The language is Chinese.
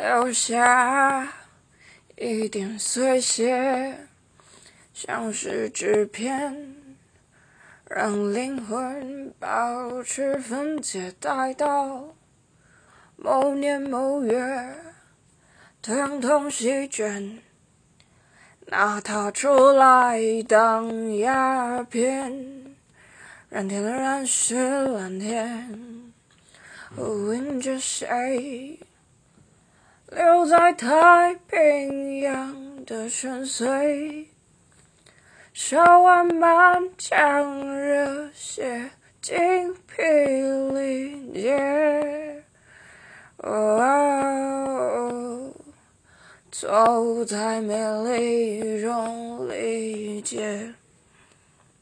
留下一点碎屑，像是纸片，让灵魂保持分解，待到某年某月，疼痛席卷，拿它出来当鸦片，蓝天的蓝是蓝天，问着谁？留在太平洋的深邃，烧完满腔热血，精疲力竭。哦，走在美丽中理解。